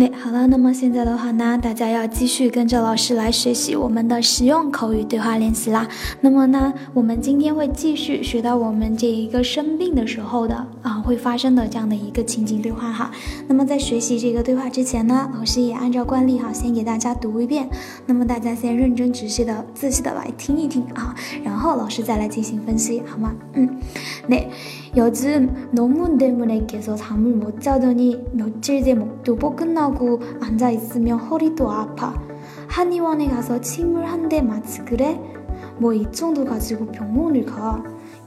那好了，那么现在的话呢，大家要继续跟着老师来学习我们的实用口语对话练习啦。那么呢，我们今天会继续学到我们这一个生病的时候的啊会发生的这样的一个情景对话哈。那么在学习这个对话之前呢，老师也按照惯例哈，先给大家读一遍。那么大家先认真仔细的仔细的来听一听啊，然后老师再来进行分析，好吗？嗯，那。 요즘 논문 때문에 계속 잠을 못 자더니 며칠째 목도 뻐근하고 앉아 있으면 허리도 아파. 한의원에 가서 침을 한 대 맞지 그래? 뭐 이 정도 가지고 병원을 가.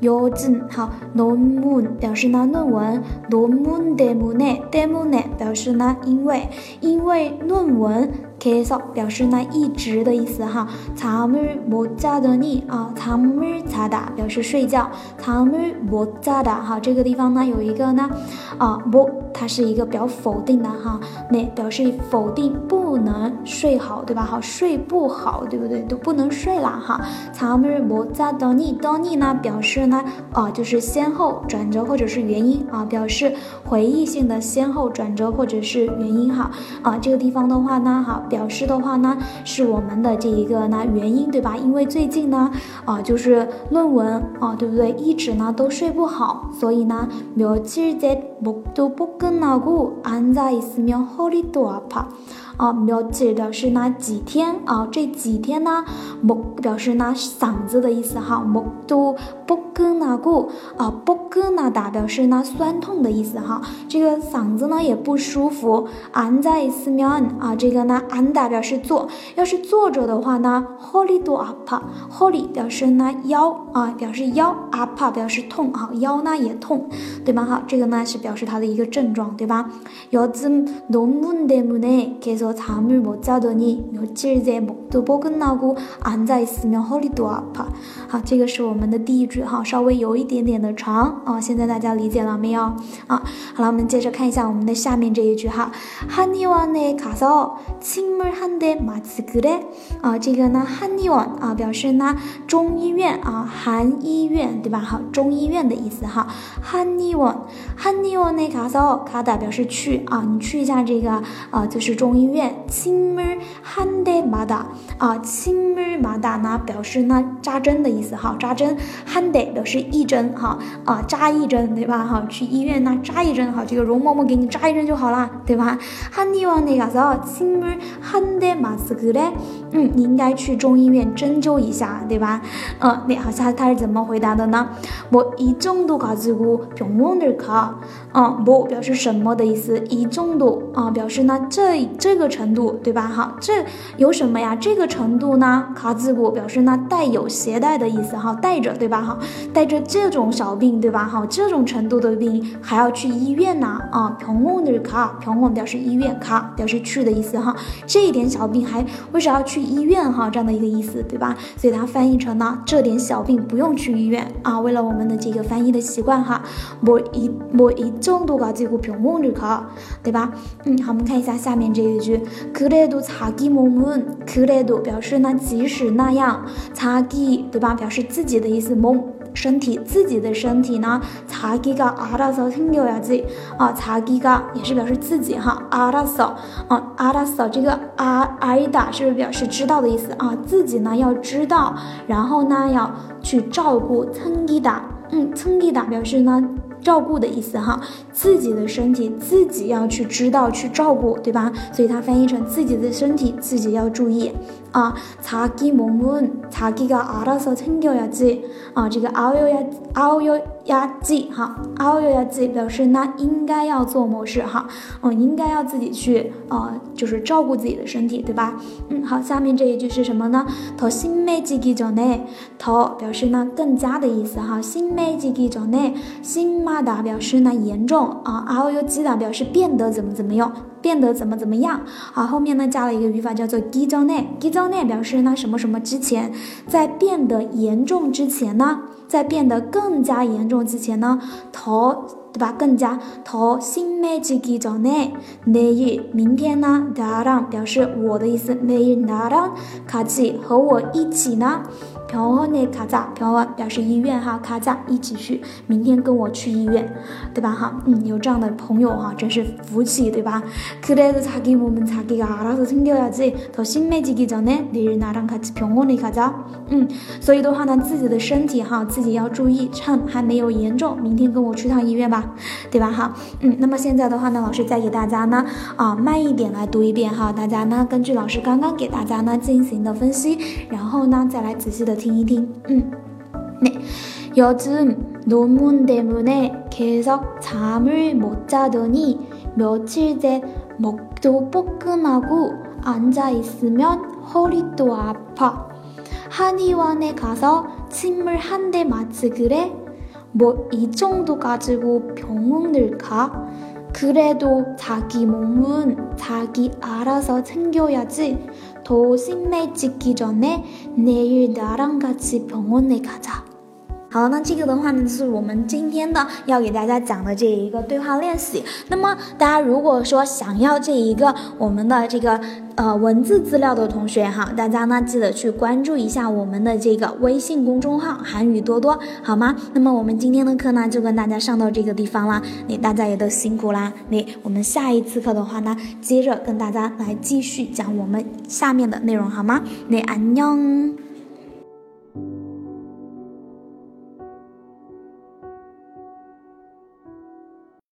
요즘好，논문表示呢论文，논문때문에때문에表示呢因为因为论文。계속表示呢一直的意思哈，잠을못자더니啊，잠을자다表示睡觉，잠을못자다哈，这个地方呢有一个呢啊못 它是一个表否定的哈，那表示否定不能睡好对吧？好睡不好对不对？都不能睡了哈，잠을못자더니 더니呢表示呢啊就是先后转折或者是原因啊，表示回忆性的先后转折或者是原因哈啊这个地方的话呢哈。表示的话呢，是我们的这一个呢原因，对吧？因为最近呢，啊，就是论文啊，对不对？一直呢都睡不好，所以呢，며칠째 목도뻐근하고앉아있으면허리도아 파。 啊，며칠表示呢几天啊，这几天呢，목表示呢嗓子的意思哈，목도뻐근하고啊，뻐 근하다表示呢酸痛的意思哈，这个嗓子呢也不舒服。앉아있으면啊，这个呢앉다表示坐，要是坐着的话呢，허리도아 파， 허리表示呢腰啊，表示腰，아파表示痛啊，腰呢也痛，对吧？好，这个呢是表示它的一个症状，对吧？요즘논문때문에계속 잠을못자더니며칠째목도뻐근하고앉아있으면허리도아파好，这个是我们的第一句哈，稍微有一点点的长 啊。现在大家理解了没有啊？好了，我们接着看一下我们的下面这一句哈。한의원에가서침을한대맞지그래啊，这个呢，한의원啊，表示呢中医院啊，韩医院对吧？好，中医院的意思哈。한의원 한의원에가서가다表示去啊，你去一下这个啊，就是中医院。침을한대맞다啊，침을맞다呢表示呢扎针的意思哈，扎针한대表示一针哈啊，扎一针对吧？哈，去医院呢扎一针好，这个容嬷嬷给你扎一针就好了，对吧？한의원에가서침을한대맞으그 래？ 嗯，你应该去中医院针灸一下，对吧？呃，那好像他是怎么回答的呢？뭐이정도가지고병원을 가？ 啊，뭐表示什么的意思？이정도啊，表示呢这这个。程度对吧？哈，这有什么呀？这个程度呢？卡字古表示呢带有携带的意思哈，带着对吧？哈，带着这种小病对吧？哈，这种程度的病还要去医院呢啊？병원을 가， 병원表示医院，가表示去的意思哈。这一点小病还为啥要去 医院哈？这样的一个意思对吧？所以它翻译成呢，这点小病不用去医院啊。为了我们的这个翻译的习惯哈，뭐이뭐이정도가지고병원을 가， 对吧？嗯，好，我们看一下下面这一句。그래도자기몸은그래도表示呢，即使那样，자기对吧？表示自己的意思，몸 身体，自己的身体呢，자기가알아서챙겨야 지。 啊，자기가也是表示自己哈，알아 서， 啊，알아 서， 这个啊，알다是不是表示知道的意思啊？自己呢要知道，然后呢要去照顾，챙기 다， 嗯，챙기다表示呢。 照顾的意思哈，自己的身体自己要去知道去照顾，对吧？所以它翻译成自己的身体自己要注意。 啊，자기몸은자기가알아서챙겨야 지。 啊，这个알아야알아 야 지， 哈，알아야 지， 表示呢应该要做某事哈，嗯，应该要自己去啊，就是照顾自己的身体，对吧？嗯，好，下面这一句是什么呢？더심해지기전 에， 더表示呢更加的意思哈，심해지기전 에， 심하다表示呢严重啊，알아야지的表示变得怎么怎么样。 变得怎么怎么样？好，后面呢加了一个语法叫做기전 에， 기전 에表示呢什么什么之前，在变得严重之前呢，在变得更加严重之前呢，더对吧？更加더심해지기전에내일明天呢，나랑表示我的意思，내일나랑같이和我一起呢。 병원에卡扎，병원表示医院哈，卡扎一起去，明天跟我去医院，对吧哈？嗯，有这样的朋友哈，真是福气，对吧？그래도자기몸은자기가알아서챙겨야지더심해지기전에내일나랑같이병원에가자嗯，所以的话呢，自己的身体哈，自己要注意，趁还没有严重，明天跟我去趟医院吧，对吧哈？嗯，那么现在的话呢，老师再给大家呢啊慢一点来读一遍哈，大家呢根据老师刚刚给大家呢进行的分析，然后呢再来仔细的。 听一听. 음. 네. 요즘 논문 때문에 계속 잠을 못 자더니 며칠째 목도 뻐끔하고 앉아 있으면 허리도 아파. 한의원에 가서 침을 한 대 맞지 그래? 뭐 이 정도 가지고 병원을 가? 그래도 자기 몸은 자기 알아서 챙겨야지. 더 심해지기 전에 내일 나랑 같이 병원에 가자. 好，那这个的话呢，是我们今天的要给大家讲的这一个对话练习。那么大家如果说想要这一个我们的这个呃文字资料的同学哈，大家呢记得去关注一下我们的这个微信公众号“韩语多多”，好吗？那么我们今天的课呢就跟大家上到这个地方啦，那大家也都辛苦啦。那我们下一次课的话呢，接着跟大家来继续讲我们下面的内容，好吗？那安녕